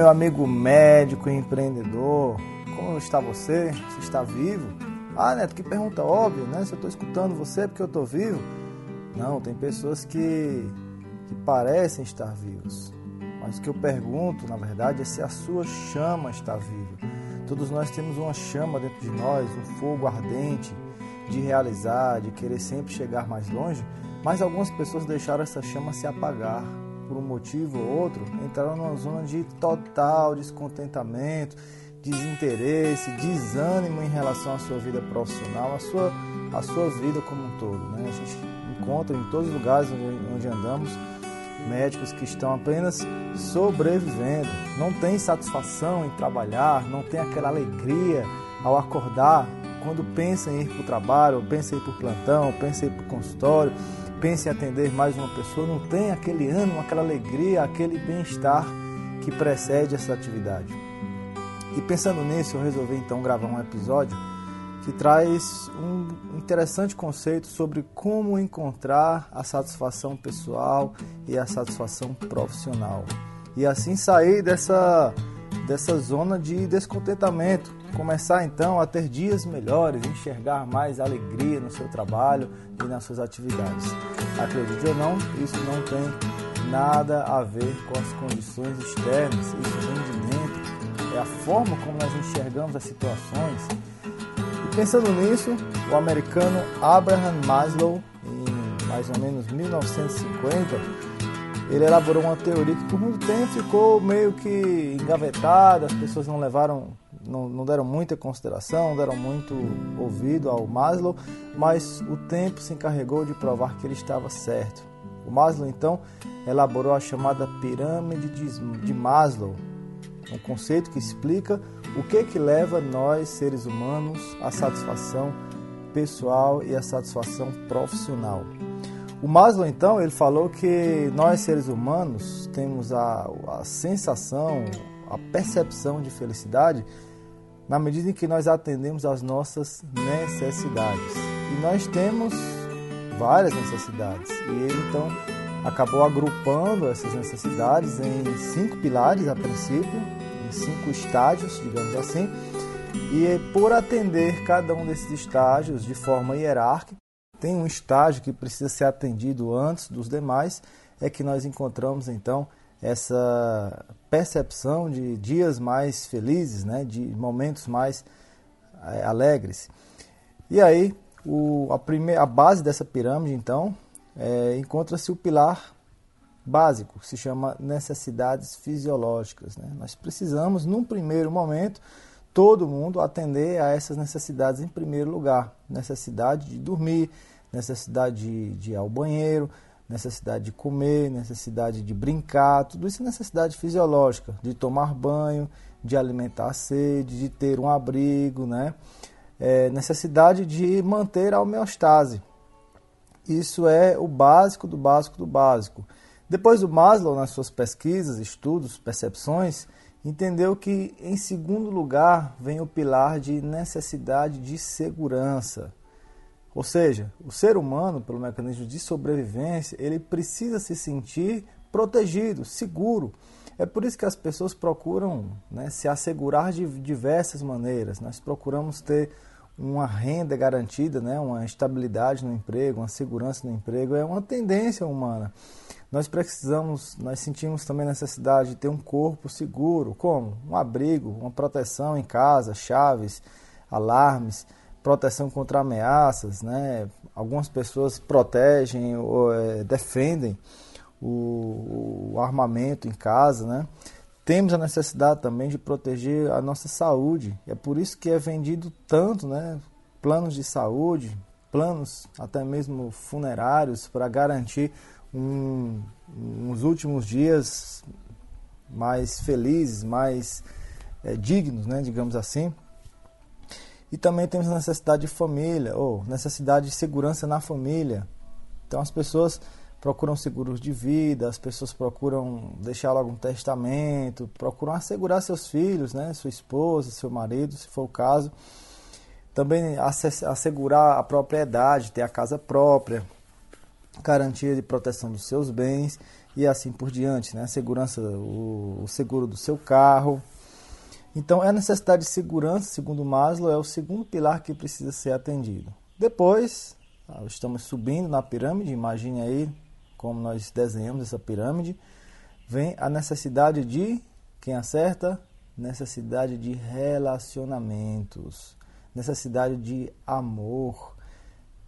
meu amigo médico e empreendedor. Como está você? Você está vivo? Ah, Neto, que pergunta óbvia, né? Se eu estou escutando você é porque eu estou vivo. Não, tem pessoas que, que parecem estar vivos. Mas o que eu pergunto, na verdade, é se a sua chama está viva. Todos nós temos uma chama dentro de nós, um fogo ardente de realizar, de querer sempre chegar mais longe, mas algumas pessoas deixaram essa chama se apagar por um motivo ou outro, entraram numa zona de total descontentamento, desinteresse, desânimo em relação à sua vida profissional, à sua, à sua vida como um todo. Né? A gente encontra em todos os lugares onde, onde andamos médicos que estão apenas sobrevivendo, não tem satisfação em trabalhar, não tem aquela alegria ao acordar quando pensa em ir para o trabalho, pensa em ir para o plantão, pensa em ir para o consultório, pense em atender mais uma pessoa, não tem aquele ânimo, aquela alegria, aquele bem-estar que precede essa atividade. E pensando nisso, eu resolvi então gravar um episódio que traz um interessante conceito sobre como encontrar a satisfação pessoal e a satisfação profissional. E assim sair dessa, dessa zona de descontentamento começar então a ter dias melhores, enxergar mais alegria no seu trabalho e nas suas atividades. Acredite ou não, isso não tem nada a ver com as condições externas, isso vem de dentro, é a forma como nós enxergamos as situações. E pensando nisso, o americano Abraham Maslow, em mais ou menos 1950, ele elaborou uma teoria que por muito tempo ficou meio que engavetada, as pessoas não levaram não, não deram muita consideração, não deram muito ouvido ao Maslow, mas o tempo se encarregou de provar que ele estava certo. O Maslow então elaborou a chamada pirâmide de Maslow, um conceito que explica o que que leva nós seres humanos à satisfação pessoal e à satisfação profissional. O Maslow então ele falou que nós seres humanos temos a, a sensação, a percepção de felicidade na medida em que nós atendemos às nossas necessidades. E nós temos várias necessidades. E ele então acabou agrupando essas necessidades em cinco pilares a princípio, em cinco estágios, digamos assim. E por atender cada um desses estágios de forma hierárquica, tem um estágio que precisa ser atendido antes dos demais, é que nós encontramos então essa percepção de dias mais felizes, né, de momentos mais é, alegres. E aí, o, a, primeira, a base dessa pirâmide, então, é, encontra-se o pilar básico, que se chama necessidades fisiológicas. Né? Nós precisamos, num primeiro momento, todo mundo atender a essas necessidades em primeiro lugar. Necessidade de dormir, necessidade de, de ir ao banheiro, necessidade de comer, necessidade de brincar, tudo isso é necessidade fisiológica, de tomar banho, de alimentar a sede, de ter um abrigo, né? É necessidade de manter a homeostase. Isso é o básico do básico do básico. Depois o Maslow, nas suas pesquisas, estudos, percepções, entendeu que em segundo lugar vem o pilar de necessidade de segurança. Ou seja, o ser humano, pelo mecanismo de sobrevivência, ele precisa se sentir protegido, seguro. É por isso que as pessoas procuram né, se assegurar de diversas maneiras. Nós procuramos ter uma renda garantida, né, uma estabilidade no emprego, uma segurança no emprego. É uma tendência humana. Nós precisamos, nós sentimos também necessidade de ter um corpo seguro, como um abrigo, uma proteção em casa, chaves, alarmes proteção contra ameaças, né? Algumas pessoas protegem ou é, defendem o, o, armamento em casa, né? Temos a necessidade também de proteger a nossa saúde. É por isso que é vendido tanto, né? Planos de saúde, planos até mesmo funerários para garantir um, uns últimos dias mais felizes, mais é, dignos, né? Digamos assim. E também temos necessidade de família, ou necessidade de segurança na família. Então as pessoas procuram seguros de vida, as pessoas procuram deixar algum testamento, procuram assegurar seus filhos, né, sua esposa, seu marido, se for o caso. Também assegurar a propriedade, ter a casa própria, garantia de proteção dos seus bens e assim por diante, né? Segurança, o seguro do seu carro. Então, a necessidade de segurança, segundo Maslow, é o segundo pilar que precisa ser atendido. Depois, ah, estamos subindo na pirâmide, imagine aí como nós desenhamos essa pirâmide. Vem a necessidade de, quem acerta? Necessidade de relacionamentos, necessidade de amor,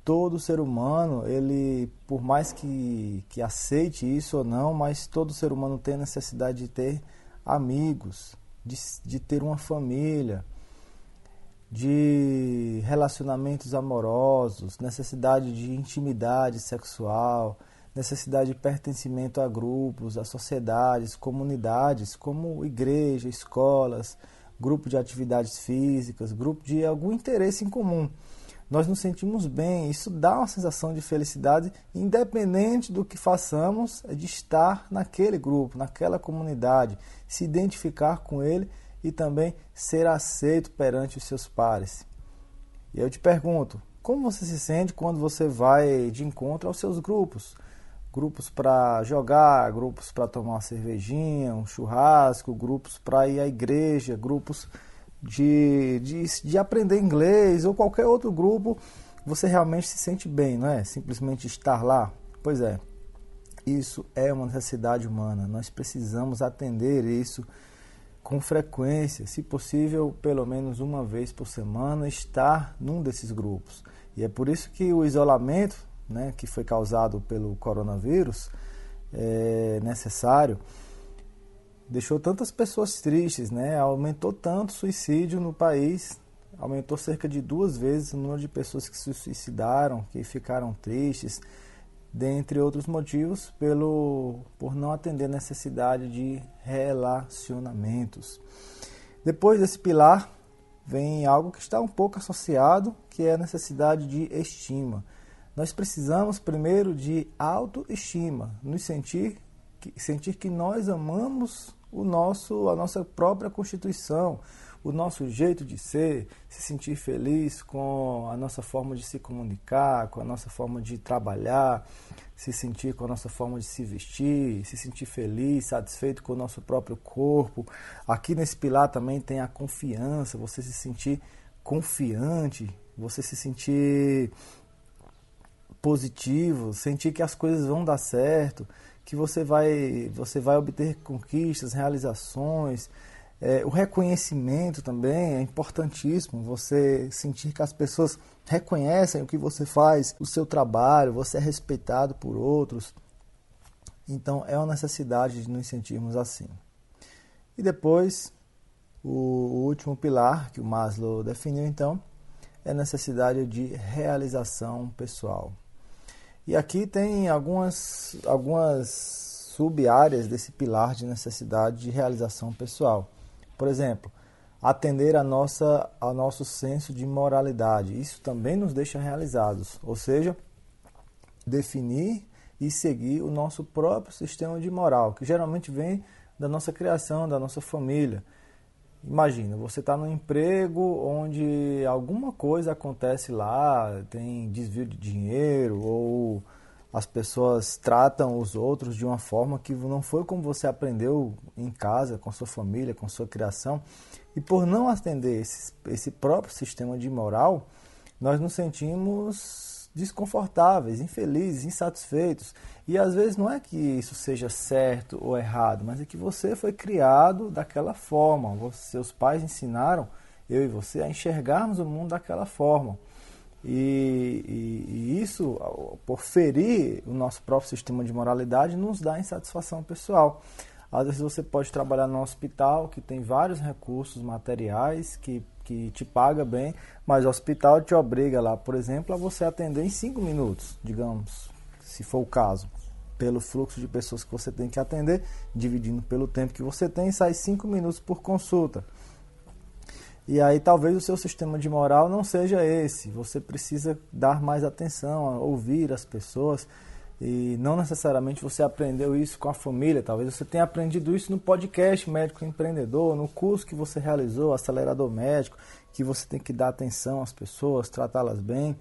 todo ser humano, ele, por mais que, que aceite isso ou não, mas todo ser humano tem necessidade de ter amigos, de, de ter uma família, de relacionamentos amorosos, necessidade de intimidade sexual, necessidade de pertencimento a grupos, a sociedades, comunidades, como igreja, escolas, grupo de atividades físicas, grupo de algum interesse em comum nós nos sentimos bem, isso dá uma sensação de felicidade, independente do que façamos, é de estar naquele grupo, naquela comunidade, se identificar com ele e também ser aceito perante os seus pares. E eu te pergunto, como você se sente quando você vai de encontro aos seus grupos? Grupos para jogar, grupos para tomar uma cervejinha, um churrasco, grupos para ir à igreja, grupos de, de, de aprender inglês ou qualquer outro grupo, você realmente se sente bem, não é? Simplesmente estar lá. Pois é, isso é uma necessidade humana. Nós precisamos atender isso com frequência, se possível, pelo menos uma vez por semana, estar num desses grupos. E é por isso que o isolamento, né, que foi causado pelo coronavírus, é necessário deixou tantas pessoas tristes, né? Aumentou tanto o suicídio no país, aumentou cerca de duas vezes o número de pessoas que se suicidaram, que ficaram tristes, dentre outros motivos, pelo por não atender necessidade de relacionamentos. Depois desse pilar vem algo que está um pouco associado, que é a necessidade de estima. Nós precisamos primeiro de autoestima, nos sentir sentir que nós amamos o nosso, a nossa própria constituição, o nosso jeito de ser, se sentir feliz com a nossa forma de se comunicar, com a nossa forma de trabalhar, se sentir com a nossa forma de se vestir, se sentir feliz, satisfeito com o nosso próprio corpo. Aqui nesse pilar também tem a confiança, você se sentir confiante, você se sentir positivo, sentir que as coisas vão dar certo, que você vai, você vai obter conquistas, realizações. É, o reconhecimento também é importantíssimo. Você sentir que as pessoas reconhecem o que você faz, o seu trabalho, você é respeitado por outros. Então é uma necessidade de nos sentirmos assim. E depois, o, último pilar que o Maslow definiu, então, é a necessidade de realização pessoal. E aqui tem algumas, algumas sub-áreas desse pilar de necessidade de realização pessoal. Por exemplo, atender a nossa, ao nosso senso de moralidade. Isso também nos deixa realizados, ou seja, definir e seguir o nosso próprio sistema de moral, que geralmente vem da nossa criação, da nossa família. Imagina, você está num emprego onde alguma coisa acontece lá, tem desvio de dinheiro ou as pessoas tratam os outros de uma forma que não foi como você aprendeu em casa, com sua família, com sua criação. E por não atender esse, esse próprio sistema de moral, nós nos sentimos desconfortáveis, infelizes, insatisfeitos. E às vezes não é que isso seja certo ou errado, mas é que você foi criado daquela forma. Você, seus pais ensinaram, eu e você, a enxergarmos o mundo daquela forma. E, e, e, isso, por ferir o nosso próprio sistema de moralidade, nos dá insatisfação pessoal. Às vezes você pode trabalhar no hospital que tem vários recursos materiais que que te paga bem, mas o hospital te obriga lá, por exemplo, a você atender em 5 minutos, digamos, se for o caso, pelo fluxo de pessoas que você tem que atender, dividindo pelo tempo que você tem, sai 5 minutos por consulta. E aí talvez o seu sistema de moral não seja esse. Você precisa dar mais atenção, ouvir as pessoas e não necessariamente você aprendeu isso com a família, talvez você tenha aprendido isso no podcast Médico Empreendedor, no curso que você realizou, Acelerador Médico, que você tem que dar atenção às pessoas, tratá-las bem.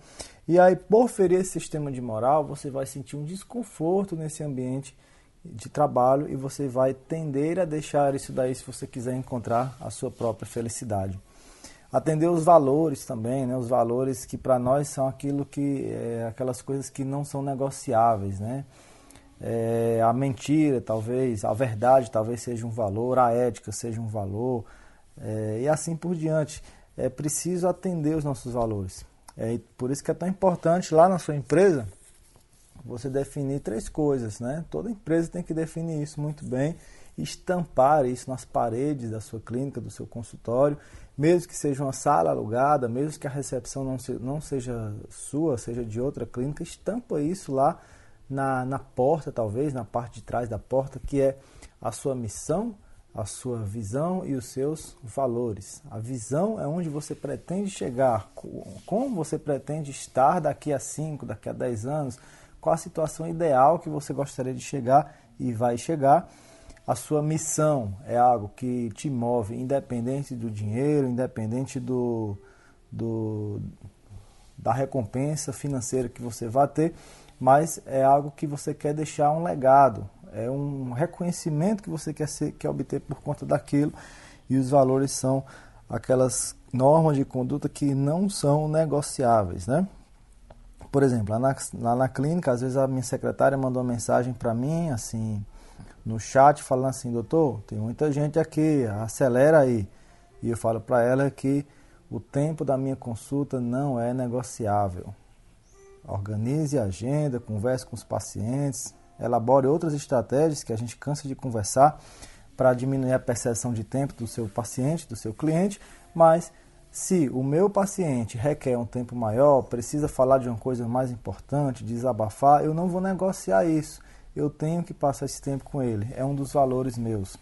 E aí, por ferir esse sistema de moral, você vai sentir um desconforto nesse ambiente de trabalho e você vai tender a deixar isso daí se você quiser encontrar a sua própria felicidade. Atender os valores também, né? os valores que para nós são aquilo que é, aquelas coisas que não são negociáveis, né? É, a mentira, talvez, a verdade talvez seja um valor, a ética seja um valor, é, e assim por diante. É preciso atender os nossos valores. É por isso que é tão importante lá na sua empresa você definir três coisas, né? Toda empresa tem que definir isso muito bem, estampar isso nas paredes da sua clínica, do seu consultório, mesmo que seja uma sala alugada, mesmo que a recepção não, se, não seja sua, seja de outra clínica, estampa isso lá na, na porta, talvez, na parte de trás da porta, que é a sua missão, a sua visão e os seus valores. A visão é onde você pretende chegar, como você pretende estar daqui a 5, daqui a 10 anos, qual a situação ideal que você gostaria de chegar e vai chegar. A sua missão é algo que te move, independente do dinheiro, independente do, do da recompensa financeira que você vai ter, mas é algo que você quer deixar um legado, é um reconhecimento que você quer, ser, quer obter por conta daquilo, e os valores são aquelas normas de conduta que não são negociáveis, né? Por exemplo, lá na, lá na clínica, às vezes a minha secretária mandou uma mensagem para mim, assim, no chat, falando assim, doutor, tem muita gente aqui, acelera aí. E eu falo para ela que o tempo da minha consulta não é negociável. Organize a agenda, converse com os pacientes, elabore outras estratégias que a gente cansa de conversar para diminuir a percepção de tempo do seu paciente, do seu cliente, mas se o meu paciente requer um tempo maior, precisa falar de uma coisa mais importante, desabafar, eu não vou negociar isso. Eu tenho que passar esse tempo com ele. É um dos valores meus.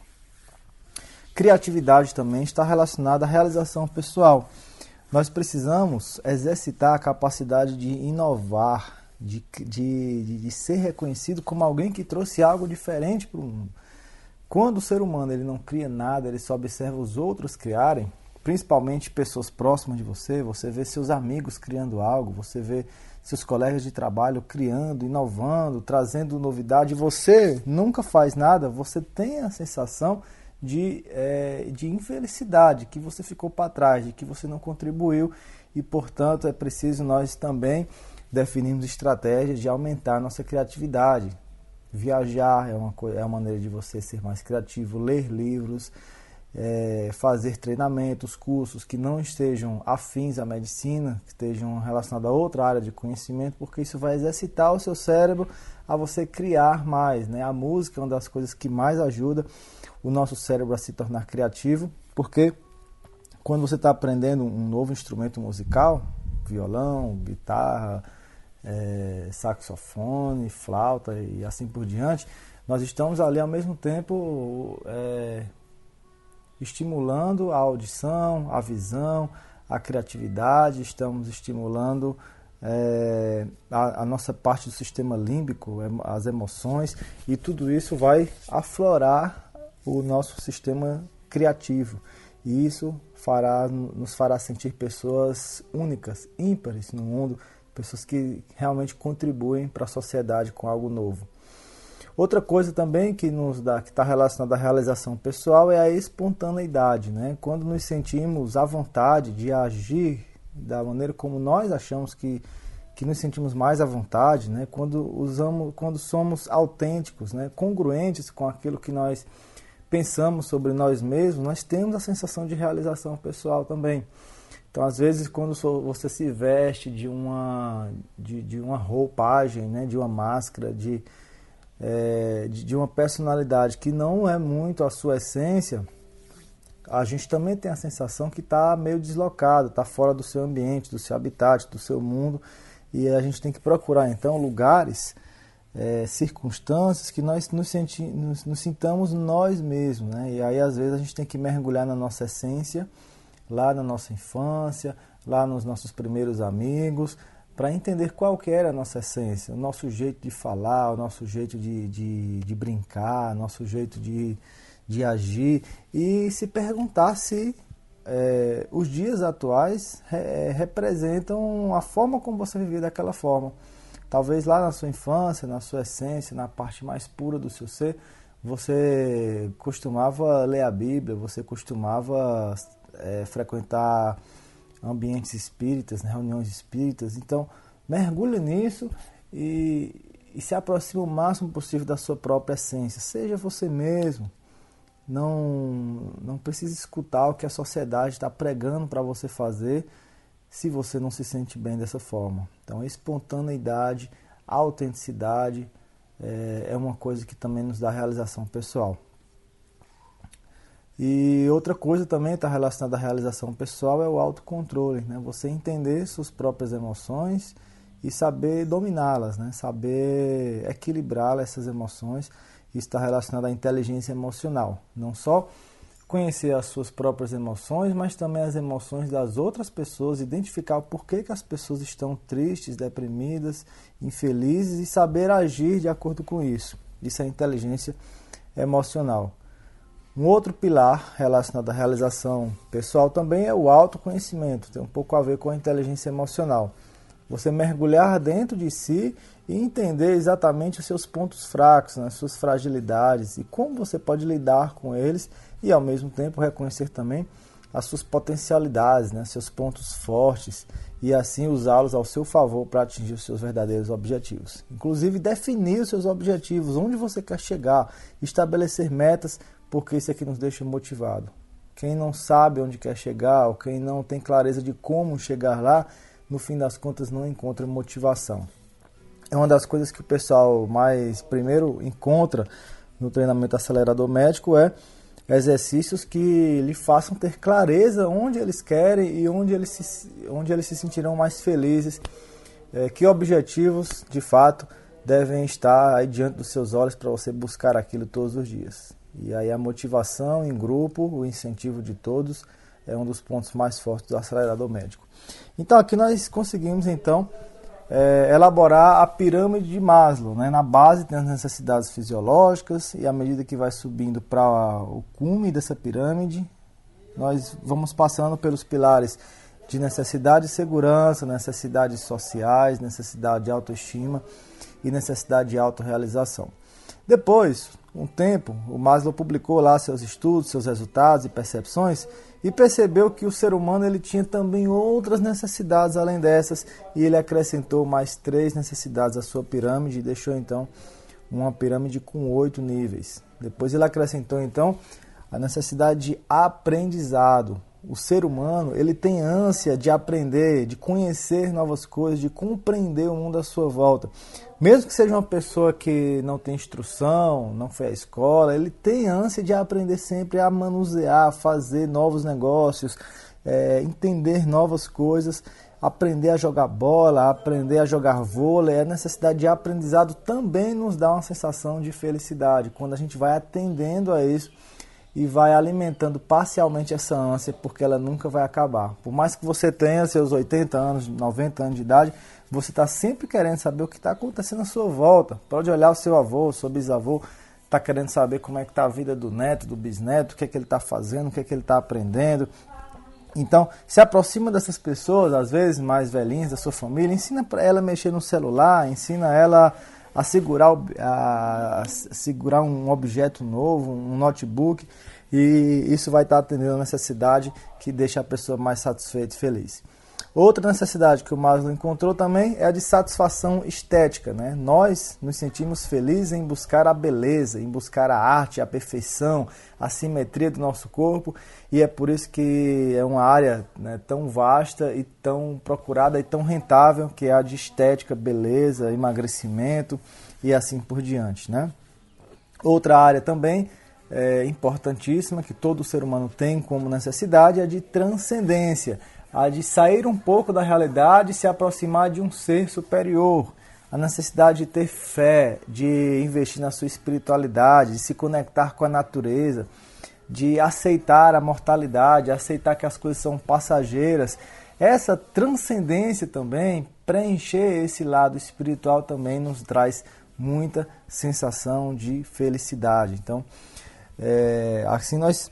Criatividade também está relacionada à realização pessoal. Nós precisamos exercitar a capacidade de inovar, de, de, de ser reconhecido como alguém que trouxe algo diferente para o mundo. Quando o ser humano ele não cria nada, ele só observa os outros criarem, principalmente pessoas próximas de você, você vê seus amigos criando algo, você vê seus colegas de trabalho criando, inovando, trazendo novidade, você nunca faz nada, você tem a sensação de, é, de infelicidade, que você ficou para trás, de que você não contribuiu e, portanto, é preciso nós também definirmos estratégias de aumentar nossa criatividade. Viajar é uma, é uma maneira de você ser mais criativo, ler livros, é, fazer treinamentos, cursos que não estejam afins à medicina, que estejam relacionados a outra área de conhecimento, porque isso vai exercitar o seu cérebro a você criar mais. Né? A música é uma das coisas que mais ajuda o nosso cérebro a se tornar criativo, porque quando você está aprendendo um novo instrumento musical, violão, guitarra, é, saxofone, flauta e assim por diante, nós estamos ali ao mesmo tempo é, estimulando a audição, a visão, a criatividade, estamos estimulando é, a, a, nossa parte do sistema límbico, as emoções, e tudo isso vai aflorar o nosso sistema criativo. E isso fará, nos fará sentir pessoas únicas, ímpares no mundo, pessoas que realmente contribuem para a sociedade com algo novo. Outra coisa também que nos dá, que está relacionada à realização pessoal é a espontaneidade, né? Quando nos sentimos à vontade de agir da maneira como nós achamos que que nos sentimos mais à vontade, né? Quando usamos, quando somos autênticos, né? Congruentes com aquilo que nós pensamos sobre nós mesmos, nós temos a sensação de realização pessoal também. Então, às vezes, quando você se veste de uma, de, de uma roupagem, né, de uma máscara, de, é, de, de uma personalidade que não é muito a sua essência, a gente também tem a sensação que está meio deslocado, está fora do seu ambiente, do seu habitat, do seu mundo, e a gente tem que procurar então lugares, é, circunstâncias que nós nos, senti nos, nos, sintamos nós mesmos, né? E aí às vezes a gente tem que mergulhar na nossa essência, lá na nossa infância, lá nos nossos primeiros amigos, para entender qual que era a nossa essência, o nosso jeito de falar, o nosso jeito de, de, de brincar, o nosso jeito de, de agir e se perguntar se é, os dias atuais re, representam a forma como você vivia daquela forma. Talvez lá na sua infância, na sua essência, na parte mais pura do seu ser, você costumava ler a Bíblia, você costumava é, frequentar ambientes espíritas, né, reuniões espíritas. Então, mergulhe nisso e, e se aproxime o máximo possível da sua própria essência. Seja você mesmo. Não, não precisa escutar o que a sociedade está pregando para você fazer se você não se sente bem dessa forma. Então, a espontaneidade, a autenticidade é, é uma coisa que também nos dá realização pessoal. E outra coisa também está relacionada à realização pessoal é o autocontrole, né? Você entender suas próprias emoções e saber dominá-las, né? Saber equilibrar essas emoções. Isso está relacionado à inteligência emocional. Não só conhecer as suas próprias emoções, mas também as emoções das outras pessoas, identificar porquê que as pessoas estão tristes, deprimidas, infelizes e saber agir de acordo com isso. Isso é inteligência emocional. Um outro pilar relacionado à realização pessoal também é o autoconhecimento, tem um pouco a ver com a inteligência emocional. Você mergulhar dentro de si e entender exatamente os seus pontos fracos, as né, suas fragilidades e como você pode lidar com eles e ao mesmo tempo reconhecer também as suas potencialidades, né, seus pontos fortes e assim usá-los ao seu favor para atingir os seus verdadeiros objetivos. Inclusive definir os seus objetivos, onde você quer chegar, estabelecer metas, porque isso aqui nos deixa motivado. Quem não sabe onde quer chegar, ou quem não tem clareza de como chegar lá, no fim das contas não encontra motivação. É uma das coisas que o pessoal mais primeiro encontra no treinamento acelerador médico é exercícios que lhe façam ter clareza onde eles querem e onde eles se, onde eles se sentirão mais felizes, é, que objetivos de fato devem estar diante dos seus olhos para você buscar aquilo todos os dias. E aí a motivação em grupo, o incentivo de todos é um dos pontos mais fortes do acelerador médico. Então aqui nós conseguimos então é, elaborar a pirâmide de Maslow. Né? Na base tem as necessidades fisiológicas e à medida que vai subindo para o cume dessa pirâmide, nós vamos passando pelos pilares de necessidade de segurança, necessidades sociais, necessidade de autoestima e necessidade de autorrealização. Depois, um tempo, o Maslow publicou lá seus estudos, seus resultados e percepções e percebeu que o ser humano ele tinha também outras necessidades além dessas e ele acrescentou mais três necessidades à sua pirâmide e deixou então uma pirâmide com oito níveis. Depois ele acrescentou então a necessidade de aprendizado. O ser humano ele tem ânsia de aprender, de conhecer novas coisas, de compreender o mundo à sua volta. Mesmo que seja uma pessoa que não tem instrução, não foi à escola, ele tem ânsia de aprender sempre a manusear, fazer novos negócios, é, entender novas coisas, aprender a jogar bola, aprender a jogar vôlei. A necessidade de aprendizado também nos dá uma sensação de felicidade quando a gente vai atendendo a isso e vai alimentando parcialmente essa ânsia, porque ela nunca vai acabar. Por mais que você tenha seus 80 anos, 90 anos de idade, você está sempre querendo saber o que está acontecendo à sua volta. Pode olhar o seu avô, o seu bisavô, está querendo saber como é que está a vida do neto, do bisneto, o que é que ele está fazendo, o que é que ele está aprendendo. Então, se aproxima dessas pessoas, às vezes mais velhinhas da sua família, ensina para ela mexer no celular, ensina ela a segurar, a, a segurar um objeto novo, um notebook, e isso vai estar atendendo a necessidade que deixa a pessoa mais satisfeita e feliz. Outra necessidade que o Maslow encontrou também é a de satisfação estética. Né? Nós nos sentimos felizes em buscar a beleza, em buscar a arte, a perfeição, a simetria do nosso corpo, e é por isso que é uma área né, tão vasta e tão procurada e tão rentável, que é a de estética, beleza, emagrecimento e assim por diante. Né? Outra área também é, importantíssima que todo ser humano tem como necessidade é a de transcendência a de sair um pouco da realidade e se aproximar de um ser superior, a necessidade de ter fé, de investir na sua espiritualidade, de se conectar com a natureza, de aceitar a mortalidade, aceitar que as coisas são passageiras. Essa transcendência também, preencher esse lado espiritual também nos traz muita sensação de felicidade. Então, é, assim nós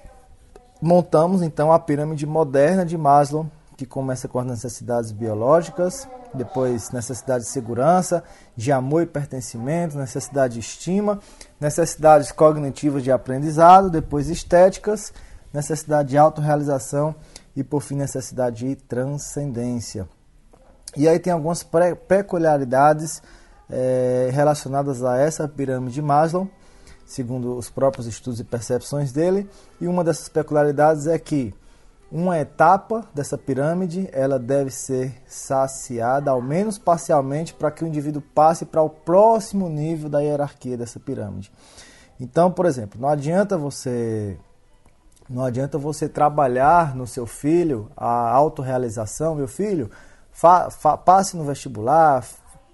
montamos então a pirâmide moderna de Maslow que começa com as necessidades biológicas, depois necessidade de segurança, de amor e pertencimento, necessidade de estima, necessidades cognitivas de aprendizado, depois estéticas, necessidade de autorrealização e por fim necessidade de transcendência. E aí tem algumas peculiaridades é, relacionadas a essa pirâmide de Maslow, segundo os próprios estudos e percepções dele, e uma dessas peculiaridades é que uma etapa dessa pirâmide ela deve ser saciada, ao menos parcialmente, para que o indivíduo passe para o próximo nível da hierarquia dessa pirâmide. Então, por exemplo, não adianta você não adianta você trabalhar no seu filho a autorrealização, meu filho, fa, fa, passe no vestibular,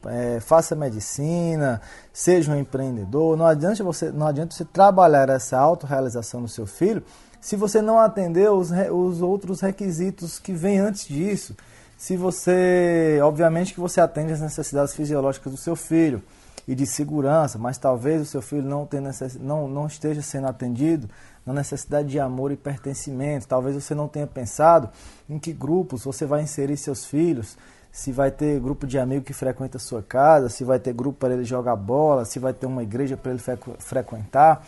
é, faça medicina, seja um empreendedor. Não adianta você, não adianta você trabalhar essa autorrealização no seu filho se você não atender os, os outros requisitos que vêm antes disso. Se você, obviamente que você atende as necessidades fisiológicas do seu filho e de segurança, mas talvez o seu filho não, tenha necess... não, não esteja sendo atendido na necessidade de amor e pertencimento. Talvez você não tenha pensado em que grupos você vai inserir seus filhos, se vai ter grupo de amigos que frequenta a sua casa, se vai ter grupo para ele jogar bola, se vai ter uma igreja para ele frequentar.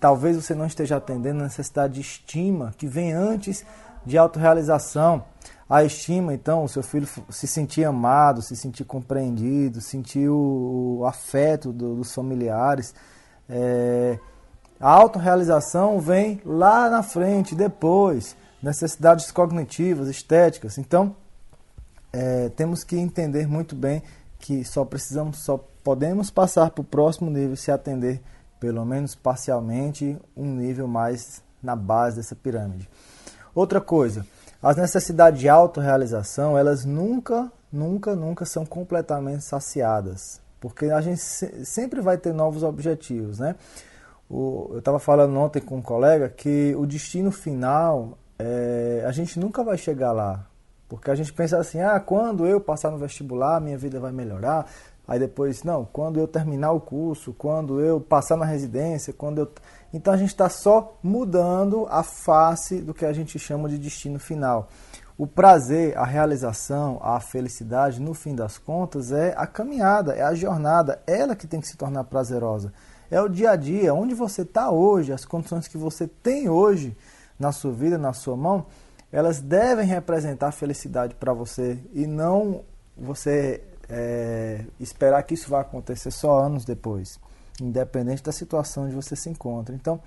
Talvez você não esteja atendendo a necessidade de estima que vem antes de autorrealização. A estima, então, o seu filho se sentir amado, se sentir compreendido, sentir o, afeto do, dos familiares. É, a autorrealização vem lá na frente, depois. Necessidades cognitivas, estéticas. Então, é, temos que entender muito bem que só precisamos, só podemos passar para o próximo nível se atender pelo menos parcialmente, um nível mais na base dessa pirâmide. Outra coisa, as necessidades de autorrealização, elas nunca, nunca, nunca são completamente saciadas, porque a gente sempre vai ter novos objetivos, né? O, eu estava falando ontem com um colega que o destino final, é, a gente nunca vai chegar lá, porque a gente pensa assim, ah, quando eu passar no vestibular, minha vida vai melhorar, Aí depois, não, quando eu terminar o curso, quando eu passar na residência, quando eu. Então a gente está só mudando a face do que a gente chama de destino final. O prazer, a realização, a felicidade, no fim das contas, é a caminhada, é a jornada, ela que tem que se tornar prazerosa. É o dia a dia, onde você está hoje, as condições que você tem hoje na sua vida, na sua mão, elas devem representar felicidade para você e não você é, esperar que isso vá acontecer só anos depois, independente da situação onde você se encontra. Então,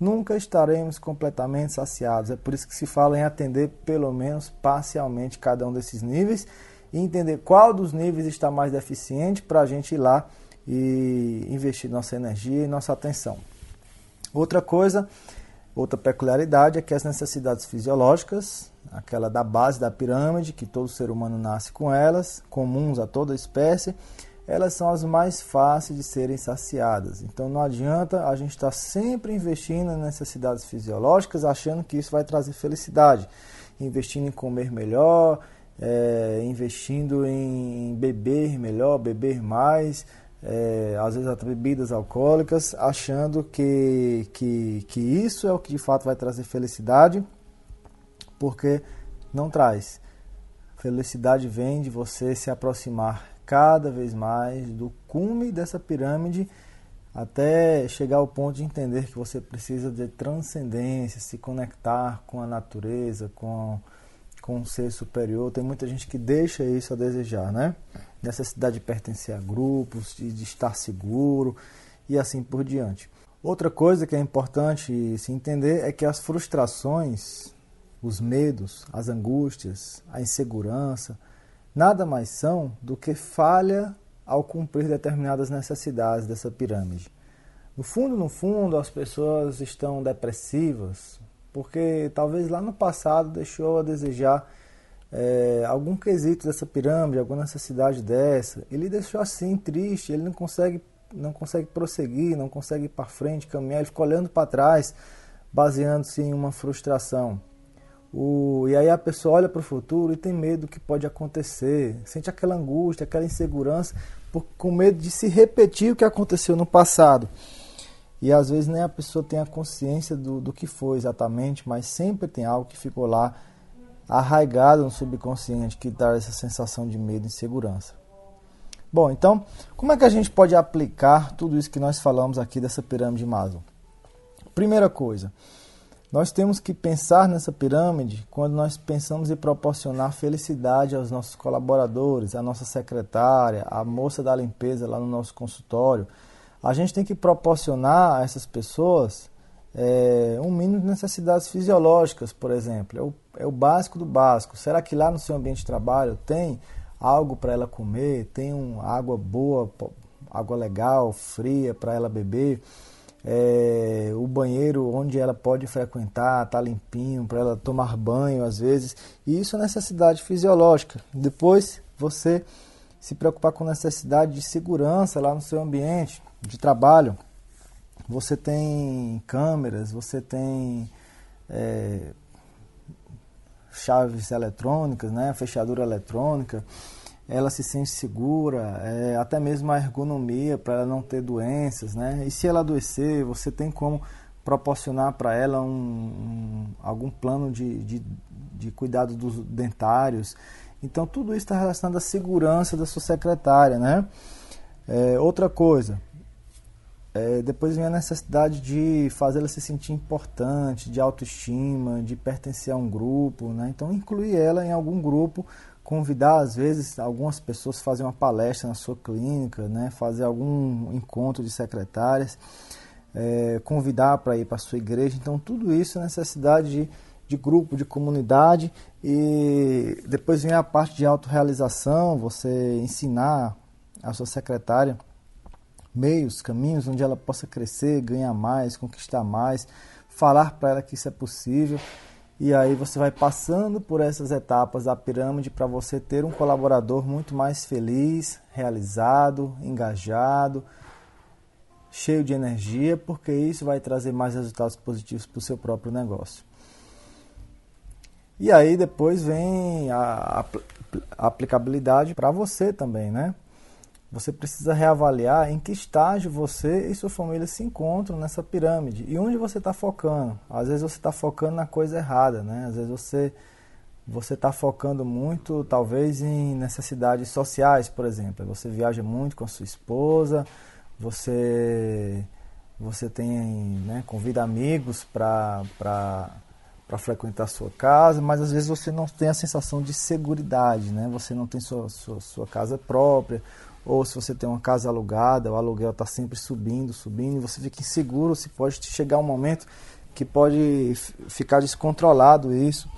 nunca estaremos completamente saciados. É por isso que se fala em atender pelo menos parcialmente cada um desses níveis e entender qual dos níveis está mais deficiente para a gente ir lá e investir nossa energia e nossa atenção. Outra coisa, outra peculiaridade é que as necessidades fisiológicas aquela da base da pirâmide, que todo ser humano nasce com elas, comuns a toda espécie, elas são as mais fáceis de serem saciadas. Então não adianta a gente estar sempre investindo em necessidades fisiológicas, achando que isso vai trazer felicidade. Investindo em comer melhor, é, investindo em beber melhor, beber mais, é, às vezes até bebidas alcoólicas, achando que, que, que isso é o que de fato vai trazer felicidade porque não traz. Felicidade vem de você se aproximar cada vez mais do cume dessa pirâmide até chegar ao ponto de entender que você precisa de transcendência, se conectar com a natureza, com, com um ser superior. Tem muita gente que deixa isso a desejar, né? Necessidade de pertencer a grupos, de, de estar seguro e assim por diante. Outra coisa que é importante se entender é que as frustrações os medos, as angústias, a insegurança, nada mais são do que falha ao cumprir determinadas necessidades dessa pirâmide. No fundo, no fundo, as pessoas estão depressivas porque talvez lá no passado deixou a desejar é, algum quesito dessa pirâmide, alguma necessidade dessa. Ele deixou assim triste, ele não consegue, não consegue prosseguir, não consegue ir para frente, caminhar, ele fica olhando para trás, baseando-se em uma frustração. O, e aí a pessoa olha para o futuro e tem medo do que pode acontecer, sente aquela angústia, aquela insegurança, por, com medo de se repetir o que aconteceu no passado. E às vezes nem a pessoa tem a consciência do, do que foi exatamente, mas sempre tem algo que ficou lá arraigado no subconsciente que traz essa sensação de medo e insegurança. Bom, então, como é que a gente pode aplicar tudo isso que nós falamos aqui dessa pirâmide de Maslow? Primeira coisa, nós temos que pensar nessa pirâmide quando nós pensamos em proporcionar felicidade aos nossos colaboradores, à nossa secretária, à moça da limpeza lá no nosso consultório. A gente tem que proporcionar a essas pessoas é, um mínimo de necessidades fisiológicas, por exemplo. É o, é o básico do básico. Será que lá no seu ambiente de trabalho tem algo para ela comer, tem um, água boa, água legal, fria para ela beber? É, o banheiro onde ela pode frequentar está limpinho para ela tomar banho às vezes. E isso é necessidade fisiológica. Depois você se preocupar com necessidade de segurança lá no seu ambiente de trabalho você tem câmeras, você tem é, chaves eletrônicas, né, fechadura eletrônica, ela se sente segura, é, até mesmo a ergonomia para ela não ter doenças, né? E se ela adoecer, você tem como proporcionar para ela um, um, algum plano de, de, de cuidado dos dentários. Então tudo isso está relacionado à segurança da sua secretária, né? É, outra coisa, é, depois vem a necessidade de fazê-la se sentir importante, de autoestima, de pertencer a um grupo, né? Então incluir ela em algum grupo, convidar às vezes algumas pessoas a fazer uma palestra na sua clínica, né? Fazer algum encontro de secretárias, é, convidar para ir para a sua igreja. Então tudo isso é necessidade de, de grupo, de comunidade e depois vem a parte de autorrealização, você ensinar a sua secretária meios, caminhos onde ela possa crescer, ganhar mais, conquistar mais, falar para ela que isso é possível. E aí você vai passando por essas etapas da pirâmide para você ter um colaborador muito mais feliz, realizado, engajado, cheio de energia, porque isso vai trazer mais resultados positivos para o seu próprio negócio. E aí depois vem a, aplicabilidade para você também, né? Você precisa reavaliar em que estágio você e sua família se encontram nessa pirâmide e onde você está focando. Às vezes você está focando na coisa errada, né? Às vezes você você está focando muito, talvez, em necessidades sociais, por exemplo. Você viaja muito com a sua esposa, você você tem, né, convida amigos para para frequentar a sua casa, mas às vezes você não tem a sensação de segurança, né? Você não tem sua, sua, sua casa própria, ou se você tem uma casa alugada, o aluguel está sempre subindo, subindo, e você fica inseguro se pode chegar um momento que pode ficar descontrolado isso.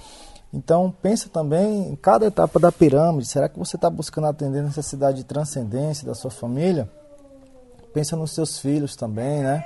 Então pensa também em cada etapa da pirâmide. Será que você está buscando atender a necessidade de transcendência da sua família? Pensa nos seus filhos também, né?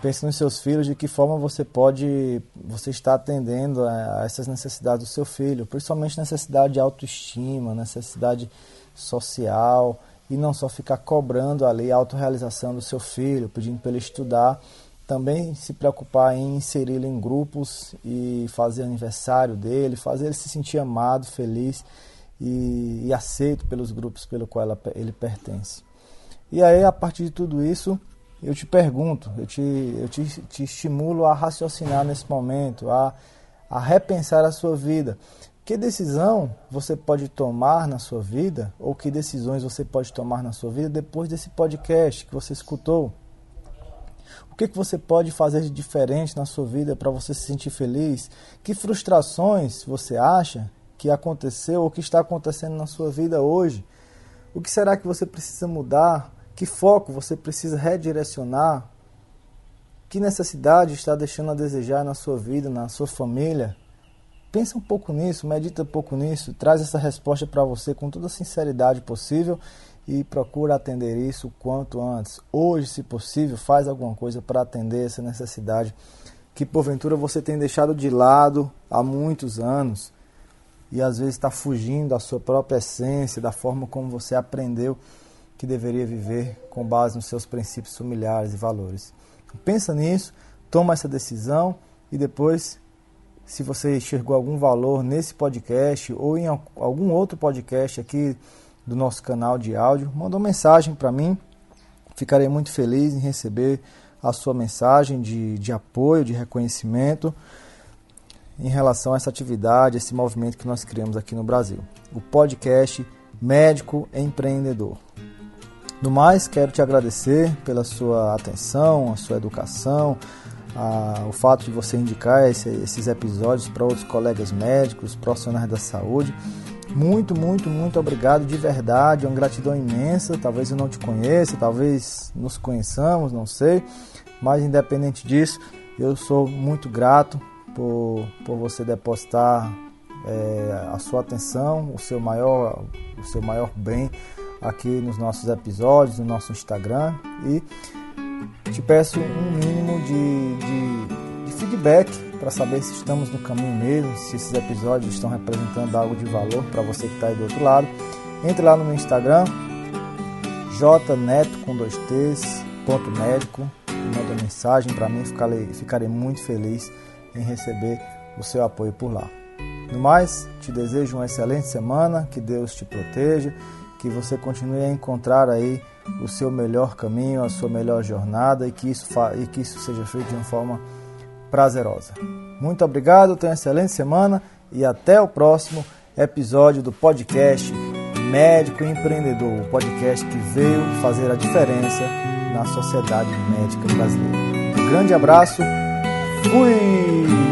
Pensa nos seus filhos, de que forma você pode, você está atendendo a essas necessidades do seu filho, principalmente necessidade de autoestima, necessidade social, e não só ficar cobrando ali a autorrealização do seu filho, pedindo para ele estudar, também se preocupar em inseri-lo em grupos e fazer aniversário dele, fazer ele se sentir amado, feliz e, e aceito pelos grupos pelo qual ele pertence. E aí, a partir de tudo isso, eu te pergunto, eu te, eu te, te estimulo a raciocinar nesse momento, a, a repensar a sua vida. Que decisão você pode tomar na sua vida, ou que decisões você pode tomar na sua vida depois desse podcast que você escutou? O que, que você pode fazer de diferente na sua vida para você se sentir feliz? Que frustrações você acha que aconteceu ou que está acontecendo na sua vida hoje? O que será que você precisa mudar? Que foco você precisa redirecionar? Que necessidade está deixando a desejar na sua vida, na sua família? Pensa um pouco nisso, medita um pouco nisso, traz essa resposta para você com toda a sinceridade possível e procura atender isso o quanto antes. Hoje, se possível, faz alguma coisa para atender essa necessidade que porventura você tem deixado de lado há muitos anos e às vezes está fugindo da sua própria essência, da forma como você aprendeu que deveria viver com base nos seus princípios familiares e valores. Pensa nisso, toma essa decisão e depois se você enxergou algum valor nesse podcast ou em algum outro podcast aqui do nosso canal de áudio, manda uma mensagem para mim. Ficarei muito feliz em receber a sua mensagem de, de apoio, de reconhecimento. em relação a essa atividade, esse movimento que nós criamos aqui no Brasil. O podcast Médico Empreendedor. No mais, quero te agradecer pela sua atenção, a sua educação, a, o fato de você indicar esse, esses episódios para outros colegas médicos, profissionais da saúde. Muito, muito, muito obrigado de verdade, uma gratidão imensa. Talvez eu não te conheça, talvez nos conheçamos, não sei, mas independente disso, eu sou muito grato por, por você depositar é, a sua atenção, o seu maior, o seu maior bem aqui nos nossos episódios, no nosso Instagram e te peço um mínimo de, de, de feedback para saber se estamos no caminho mesmo, se esses episódios estão representando algo de valor para você que está aí do outro lado. Entre lá no meu Instagram, jneto com dois t's, ponto médico, manda mensagem para mim, ficarei, ficarei muito feliz em receber o seu apoio por lá. No mais, te desejo uma excelente semana, que Deus te proteja, que você continue a encontrar aí o seu melhor caminho, a sua melhor jornada e que isso, e que isso seja feito de uma forma prazerosa. Muito obrigado, tenha uma excelente semana e até o próximo episódio do podcast Médico Empreendedor, o podcast que veio fazer a diferença na sociedade médica brasileira. Um grande abraço, fui!